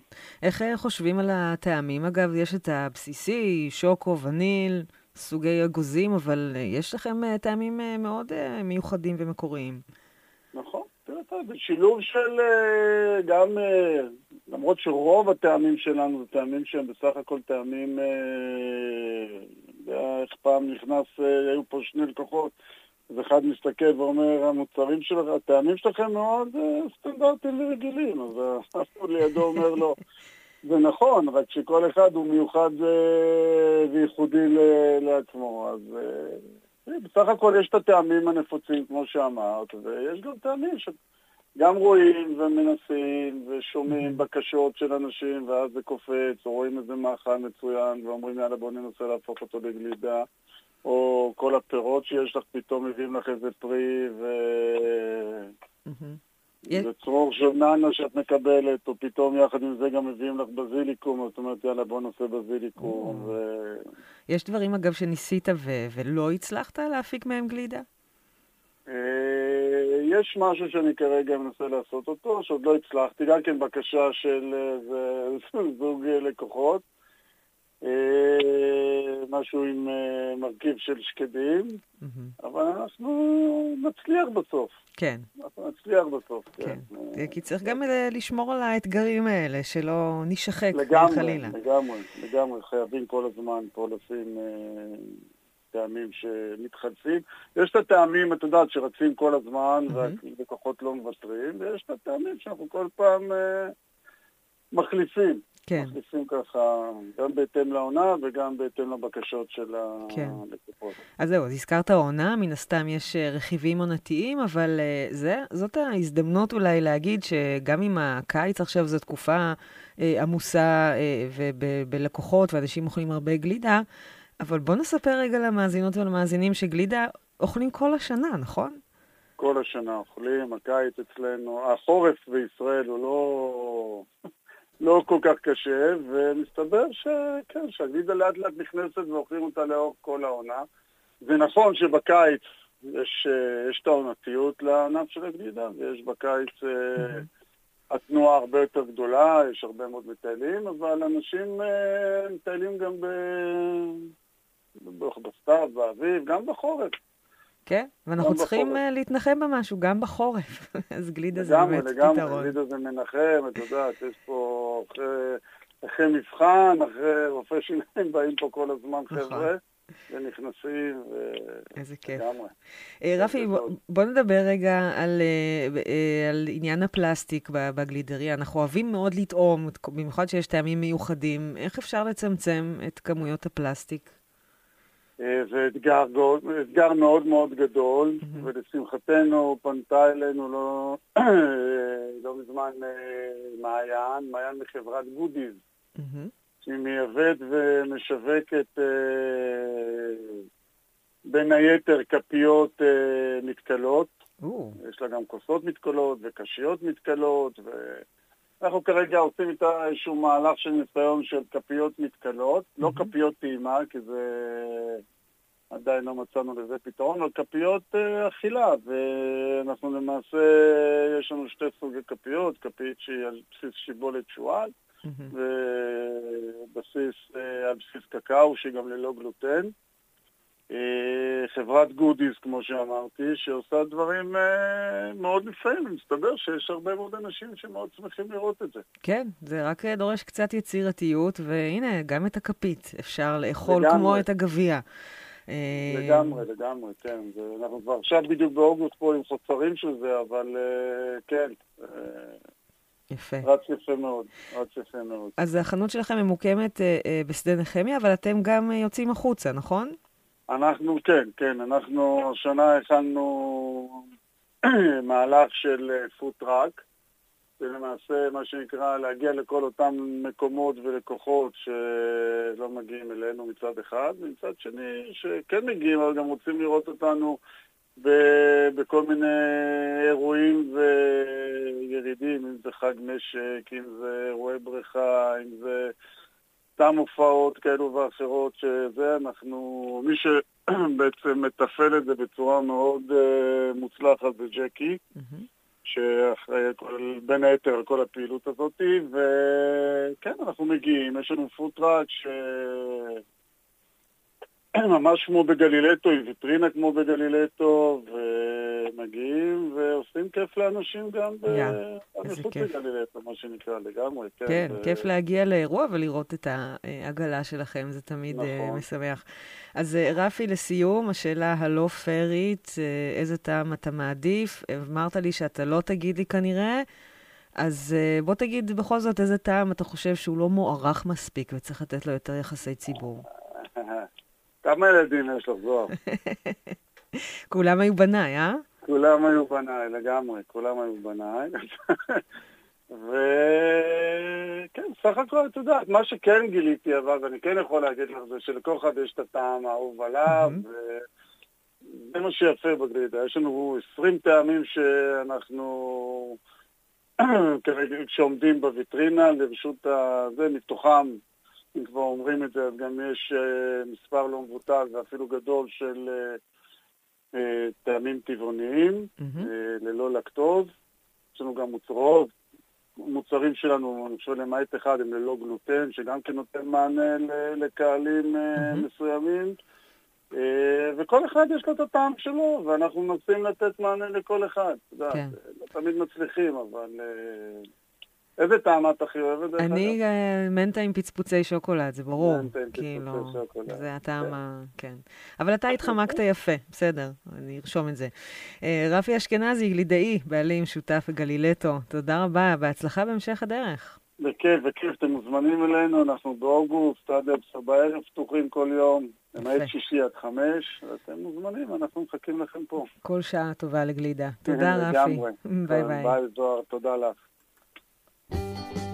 איך חושבים על הטעמים? אגב, יש את הבסיסי, שוקו, וניל, סוגי אגוזים, אבל יש לכם טעמים מאוד מיוחדים ומקוריים. נכון. זה שילוב של גם למרות שרוב הטעמים שלנו זה טעמים שהם בסך הכל טעמים, אה, איך פעם נכנס, אה, היו פה שני לקוחות, אז אחד מסתכל ואומר, המוצרים שלך, הטעמים שלכם מאוד אה, סטנדרטיים ורגילים, אז אף לידו אומר לו, זה נכון, רק שכל אחד הוא מיוחד אה, וייחודי לעצמו, אז אה, בסך הכל יש את הטעמים הנפוצים, כמו שאמרת, ויש גם טעמים ש... גם רואים ומנסים ושומעים בקשות של אנשים ואז זה קופץ, או רואים איזה מאכל מצוין ואומרים יאללה בוא ננסה להפוך אותו לגלידה, או כל הפירות שיש לך פתאום מביאים לך איזה פרי ו... זה צרור של נאנה שאת מקבלת, או פתאום יחד עם זה גם מביאים לך בזיליקום, זאת אומרת, יאללה, בוא נעשה בזיליקום. ו... יש דברים, אגב, שניסית ו- ולא הצלחת להפיק מהם גלידה? יש משהו שאני כרגע מנסה לעשות אותו, שעוד לא הצלחתי, גם כן בקשה של זוג לקוחות. משהו עם מרכיב של שקדים, אבל אנחנו נצליח בסוף. כן. אנחנו נצליח בסוף, כן. כי צריך גם לשמור על האתגרים האלה, שלא נשחק חלילה. לגמרי, לגמרי, לגמרי. חייבים כל הזמן פה לשים טעמים שמתחלפים. יש את הטעמים, את יודעת, שרצים כל הזמן, והלקוחות לא מוותרים, ויש את הטעמים שאנחנו כל פעם מחליפים. כן. מחליפים ככה, גם בהתאם לעונה וגם בהתאם לבקשות של כן. הלקוחות. אז זהו, אז הזכרת עונה, מן הסתם יש רכיבים עונתיים, אבל זה, זאת ההזדמנות אולי להגיד שגם אם הקיץ עכשיו זו תקופה אה, עמוסה אה, ובלקוחות, ואנשים אוכלים הרבה גלידה, אבל בוא נספר רגע למאזינות ולמאזינים שגלידה אוכלים כל השנה, נכון? כל השנה אוכלים, הקיץ אצלנו, החורף בישראל הוא לא... לא כל כך קשה, ומסתבר שכן, שהגלידה לאט לאט נכנסת ואוכלים אותה לאורך כל העונה. זה נכון שבקיץ יש, יש את העונתיות לענף של הגלידה, ויש בקיץ mm-hmm. התנועה הרבה יותר גדולה, יש הרבה מאוד מטיילים, אבל אנשים מטיילים גם ב... בסתיו, באביב, גם בחורף. כן, ואנחנו צריכים בחורף. להתנחם במשהו, גם בחורף. אז גלידה זה לגמרי, באמת לגמרי, פתרון. גלידה זה מנחם, את יודעת, יש פה אחרי, אחרי מבחן, אחרי רופא שיניים, באים פה כל הזמן חבר'ה. ונכנסים, ו... איזה כיף. לגמרי. רפי, בוא, בוא נדבר רגע על, על עניין הפלסטיק בגלידריה. אנחנו אוהבים מאוד לטעום, במיוחד שיש טעמים מיוחדים. איך אפשר לצמצם את כמויות הפלסטיק? אה, זה אתגר, אתגר מאוד מאוד גדול, ולשמחתנו פנתה אלינו לא, לא מזמן אה, מעיין, מעיין מחברת גודיז, שהיא מייבאת ומשווקת אה, בין היתר כפיות אה, מתכלות. יש לה גם כוסות מתכלות וקשיות מתכלות, ואנחנו כרגע עושים איתה איזשהו מהלך של ניסיון של כפיות מתכלות, לא כפיות טעימה, כי זה... עדיין לא מצאנו לזה פתרון, אבל כפיות אה, אכילה, ואנחנו למעשה, יש לנו שתי סוגי כפיות, כפית שהיא על בסיס שיבולת שועל, ובסיס, אה, על בסיס קקאו, שהיא גם ללא גלוטן. אה, חברת גודיס, כמו שאמרתי, שעושה דברים אה, מאוד נפלאים, ומסתבר שיש הרבה מאוד אנשים שמאוד שמחים לראות את זה. כן, זה רק אה, דורש קצת יצירתיות, והנה, גם את הכפית אפשר לאכול לגמרי. כמו את הגביע. לגמרי, לגמרי, כן. זה, אנחנו כבר עכשיו בדיוק באוגוסט פה עם חוסרים של זה, אבל כן. יפה. רץ יפה מאוד, רץ יפה מאוד. אז החנות שלכם ממוקמת אה, אה, בשדה נחמיה, אבל אתם גם אה, יוצאים החוצה, נכון? אנחנו, כן, כן, אנחנו השנה הכנו מהלך של פוטראק, זה למעשה מה שנקרא להגיע לכל אותם מקומות ולקוחות שלא מגיעים אלינו מצד אחד, ומצד שני שכן מגיעים, אבל גם רוצים לראות אותנו ב- בכל מיני אירועים וירידים, אם זה חג משק, אם זה אירועי בריכה, אם זה סתם הופעות כאלו ואחרות, שזה אנחנו, מי שבעצם מתפעל את זה בצורה מאוד uh, מוצלחת זה ג'קי, שאחראי כל, בין היתר על כל הפעילות הזאת, וכן, אנחנו מגיעים, יש לנו פוטראק ש... ממש כמו בגלילטו, עם ויטרינה כמו בגלילטו, ומגיעים ועושים כיף לאנשים גם מחוץ. לגלילטו, מה שנקרא, לגמרי, כן. כן, ו- כיף להגיע לאירוע ולראות את העגלה שלכם, זה תמיד אה, נכון. משמח. אז אה, רפי, לסיום, השאלה הלא פיירית, אה, איזה טעם אתה מעדיף? אמרת לי שאתה לא תגיד לי כנראה, אז בוא תגיד בכל זאת איזה טעם אתה חושב שהוא לא מוערך מספיק וצריך לתת לו יותר יחסי ציבור. כמה ילדים יש לך, זוהר? כולם היו בניי, אה? כולם היו בניי, לגמרי, כולם היו בניי. וכן, סך הכל, את יודעת, מה שכן גיליתי, אבל, ואני כן יכול להגיד לך, זה שלכל אחד יש את הטעם האהוב עליו, וזה מה שיפה בגלידה. יש לנו 20 טעמים שאנחנו כרגע, שעומדים בוויטרינה לרשות הזה, מתוכם, אם כבר אומרים את זה, אז גם יש אה, מספר לא מבוטל ואפילו גדול של אה, אה, טעמים טבעוניים, ללא לקטוז. יש לנו גם מוצרות, מוצרים שלנו, אני חושב למעט אחד, הם ללא גלוטן, שגם כן נותן מענה לקהלים מסוימים. וכל אחד יש לו את הטעם שלו, ואנחנו מנסים לתת מענה לכל אחד. כן. לא תמיד מצליחים, אבל... איזה טעם את הכי אוהבת? אני אה, מנטה עם פצפוצי שוקולד, זה ברור. מנטה עם כאילו, פצפוצי שוקולד, זה הטעם ה... כן. אבל אתה התחמקת יפה, בסדר, אני ארשום את זה. אה, רפי אשכנזי, גלידאי, בעלים, שותף בגלילטו, תודה רבה, בהצלחה בהמשך הדרך. בכיף, בכיף, אתם מוזמנים אלינו, אנחנו באוגוסט עד עשר בערב פתוחים כל יום, למעט שישי עד חמש, אתם מוזמנים, אנחנו מחכים לכם פה. כל שעה טובה לגלידה. תודה, רפי. ביי ביי. ביי, זוהר, תודה לך. שלוש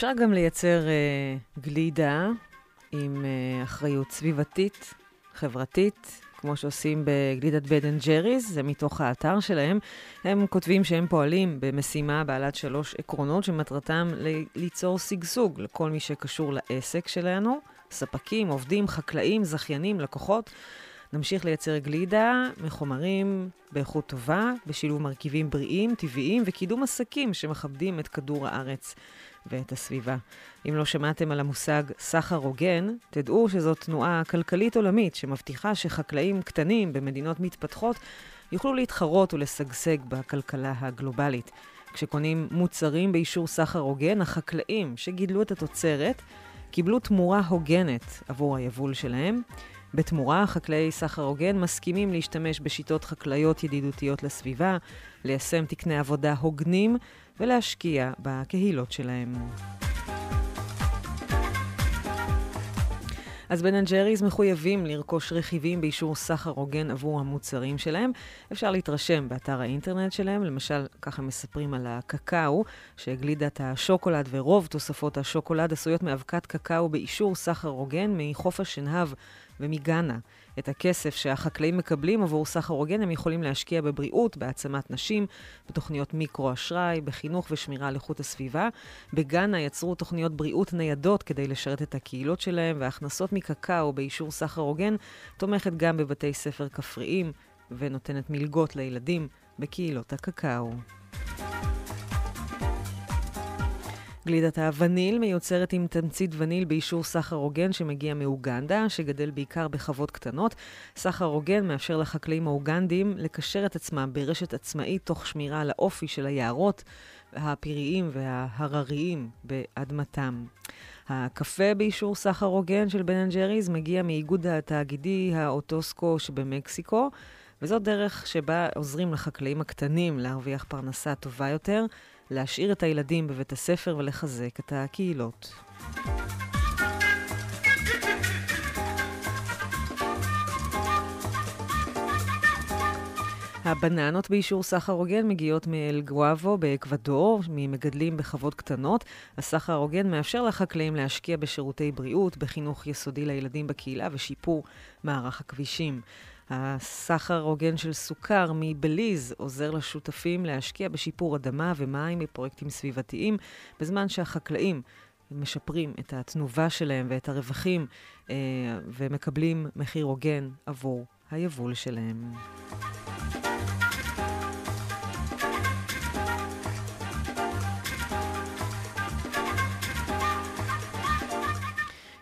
אפשר גם לייצר אה, גלידה עם אה, אחריות סביבתית, חברתית, כמו שעושים בגלידת בן אנד ג'ריז, זה מתוך האתר שלהם. הם כותבים שהם פועלים במשימה בעלת שלוש עקרונות שמטרתם ל- ליצור שגשוג לכל מי שקשור לעסק שלנו, ספקים, עובדים, חקלאים, זכיינים, לקוחות. נמשיך לייצר גלידה מחומרים באיכות טובה, בשילוב מרכיבים בריאים, טבעיים וקידום עסקים שמכבדים את כדור הארץ ואת הסביבה. אם לא שמעתם על המושג סחר הוגן, תדעו שזו תנועה כלכלית עולמית שמבטיחה שחקלאים קטנים במדינות מתפתחות יוכלו להתחרות ולשגשג בכלכלה הגלובלית. כשקונים מוצרים באישור סחר הוגן, החקלאים שגידלו את התוצרת קיבלו תמורה הוגנת עבור היבול שלהם. בתמורה, חקלאי סחר הוגן מסכימים להשתמש בשיטות חקלאיות ידידותיות לסביבה, ליישם תקני עבודה הוגנים ולהשקיע בקהילות שלהם. אז בן אנד ג'ריז מחויבים לרכוש רכיבים באישור סחר הוגן עבור המוצרים שלהם. אפשר להתרשם באתר האינטרנט שלהם, למשל, ככה מספרים על הקקאו, שגלידת השוקולד ורוב תוספות השוקולד עשויות מאבקת קקאו באישור סחר הוגן מחוף השנהב ומגאנה. את הכסף שהחקלאים מקבלים עבור סחר הוגן הם יכולים להשקיע בבריאות, בהעצמת נשים, בתוכניות מיקרו-אשראי, בחינוך ושמירה על איכות הסביבה. בגאנה יצרו תוכניות בריאות ניידות כדי לשרת את הקהילות שלהם, וההכנסות מקקאו באישור סחר הוגן תומכת גם בבתי ספר כפריים ונותנת מלגות לילדים בקהילות הקקאו. גלידת הווניל מיוצרת עם תמצית וניל באישור סחר הוגן שמגיע מאוגנדה, שגדל בעיקר בחוות קטנות. סחר הוגן מאפשר לחקלאים האוגנדים לקשר את עצמם ברשת עצמאית תוך שמירה על האופי של היערות הפיריים וההרריים באדמתם. הקפה באישור סחר הוגן של בן אנד ג'ריז מגיע מאיגוד התאגידי האוטוסקו שבמקסיקו, וזאת דרך שבה עוזרים לחקלאים הקטנים להרוויח פרנסה טובה יותר. להשאיר את הילדים בבית הספר ולחזק את הקהילות. הבננות באישור סחר הוגן מגיעות מאל גואבו באקוודור, ממגדלים בחוות קטנות. הסחר ההוגן מאפשר לחקלאים להשקיע בשירותי בריאות, בחינוך יסודי לילדים בקהילה ושיפור מערך הכבישים. הסחר ההוגן של סוכר מבליז עוזר לשותפים להשקיע בשיפור אדמה ומים בפרויקטים סביבתיים, בזמן שהחקלאים משפרים את התנובה שלהם ואת הרווחים אה, ומקבלים מחיר הוגן עבור היבול שלהם.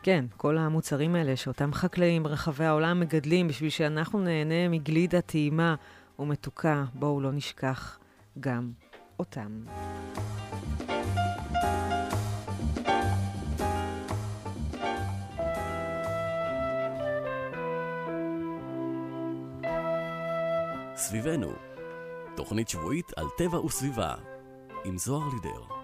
כן, כל המוצרים האלה שאותם חקלאים ברחבי העולם מגדלים בשביל שאנחנו נהנה מגלידה טעימה ומתוקה, בואו לא נשכח גם אותם. סביבנו, תוכנית שבועית על טבע וסביבה, עם זוהר לידר.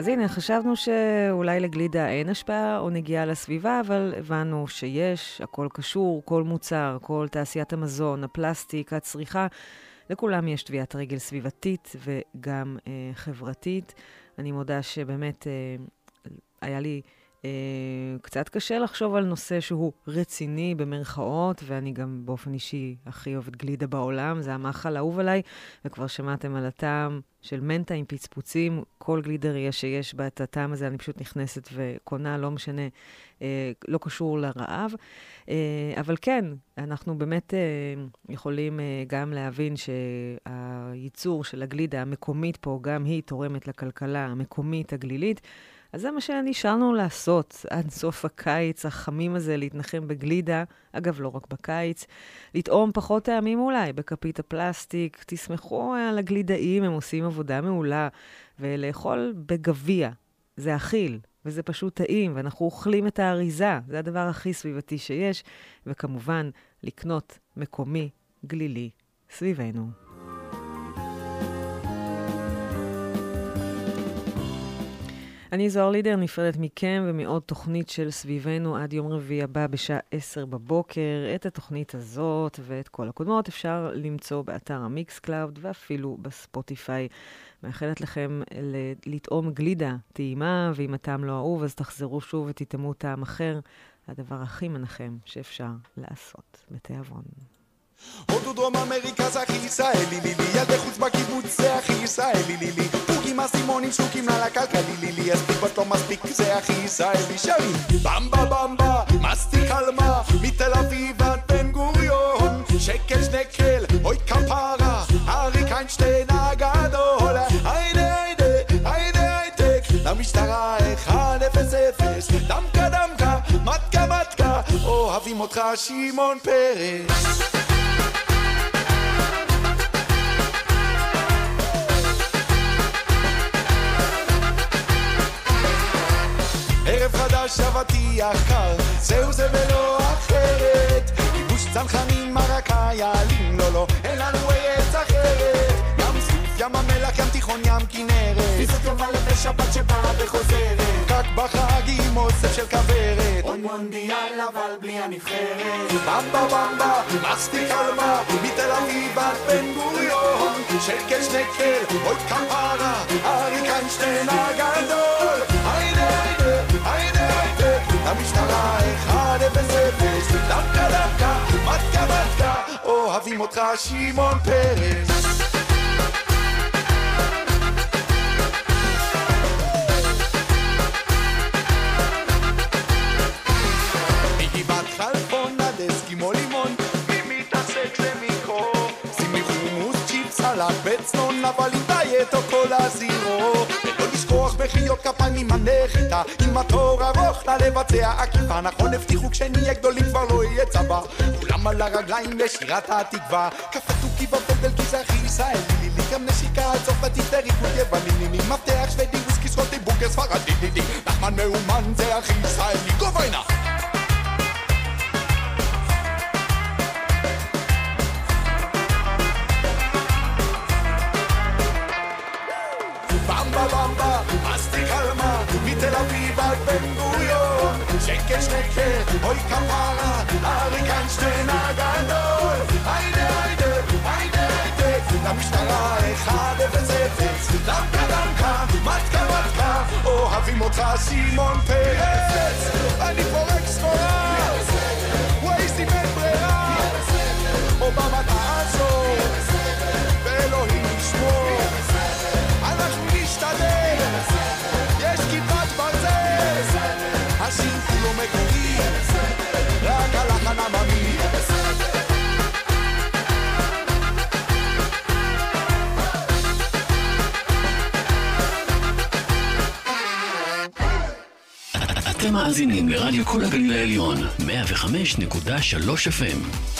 אז הנה, חשבנו שאולי לגלידה אין השפעה או נגיעה לסביבה, אבל הבנו שיש, הכל קשור, כל מוצר, כל תעשיית המזון, הפלסטיק, הצריכה, לכולם יש טביעת רגל סביבתית וגם אה, חברתית. אני מודה שבאמת אה, היה לי... Uh, קצת קשה לחשוב על נושא שהוא רציני במרכאות, ואני גם באופן אישי הכי אוהבת גלידה בעולם, זה המאכל האהוב עליי, וכבר שמעתם על הטעם של מנטה עם פצפוצים, כל גלידריה שיש בה את הטעם הזה, אני פשוט נכנסת וקונה, לא משנה, uh, לא קשור לרעב. Uh, אבל כן, אנחנו באמת uh, יכולים uh, גם להבין שהייצור של הגלידה המקומית פה, גם היא תורמת לכלכלה המקומית הגלילית. אז זה מה שנשארנו לעשות עד סוף הקיץ החמים הזה, להתנחם בגלידה, אגב, לא רק בקיץ, לטעום פחות טעמים אולי בכפית הפלסטיק, תסמכו על הגלידאים, הם עושים עבודה מעולה, ולאכול בגביע, זה אכיל, וזה פשוט טעים, ואנחנו אוכלים את האריזה, זה הדבר הכי סביבתי שיש, וכמובן, לקנות מקומי, גלילי, סביבנו. אני זוהר לידר, נפרדת מכם ומעוד תוכנית של סביבנו עד יום רביעי הבא בשעה 10 בבוקר. את התוכנית הזאת ואת כל הקודמות אפשר למצוא באתר ה Mixcloud ואפילו ב Spotify. מאחלת לכם לטעום גלידה טעימה, ואם הטעם לא אהוב, אז תחזרו שוב ותטעמו טעם אחר. הדבר הכי מנחם שאפשר לעשות בתיאבון. הודו דרום אמריקה זה הכי ישראלי לילי ילדי חוץ בקיבוץ זה הכי ישראלי לילי פוגים אסימונים שרוקים לה לכלכלי לילי אז טיפות לא מספיק זה הכי ישראלי שרים במבה במבה מסטיק על מה? מתל אביב עד בן גוריון. שקל שנקל אוי כפרה. אריק איינשטיין הגדול היידה היידה היידה הייטק. למשטרה 1-0-0 אוהבים אותך שמעון פרס ערב חדש אבטיח קר, זהו זה ולא אחרת. כיבוש צנחנים, מרקה, יעלים, לא לא, אין יובל ושבת שבאה וחוזרת. קק בחג עם אוסף של כוורת. עוד מונדיאל אבל בלי הנבחרת. במבה במבה, מסטיק על מה, מתל אביב עד בן גוריון. שקל שנקל, אוי כפרה, אריק איינשטיין הגדול. היידה היידה היידה היידה, המשטרה 1-0-0, דווקא דווקא, מתקה מתקה, אוהבים אותך שמעון פרס. אבל עם דיאט או כל הזירו. ולא לשכוח מחיאות כפיים עם הנחיתה, עם התור ארוך לה לבצע עקיפה. נכון הבטיחו כשנהיה גדולים כבר לא יהיה צבא. כולם על הרגליים לשירת התקווה. קפה תוכי בפנדל כי זה הכי ישראלי לילי. גם נשיקה צרפתית וריקוד יווני. מפתח שוודי וויסקי סקוטי בוקר ספרדי דידי. נחמן מאומן זה הכי ישראלי. גוביינה! מה, מתל אביב עד בן גוריון, שקל שקל, אוי כפרה, אריק איינשטיין הגדול, היידה היידה, היידה היידה, למשטרה 1-0-0, דמקה דמקה, מתקה מתקה, אוהבים אותך שמעון פרס, אני פורק סחורה, ווייז אם אין ברירה, אובמה תעזור, אתם מאזינים לרדיו כל הגליל העליון, 105.3 FM.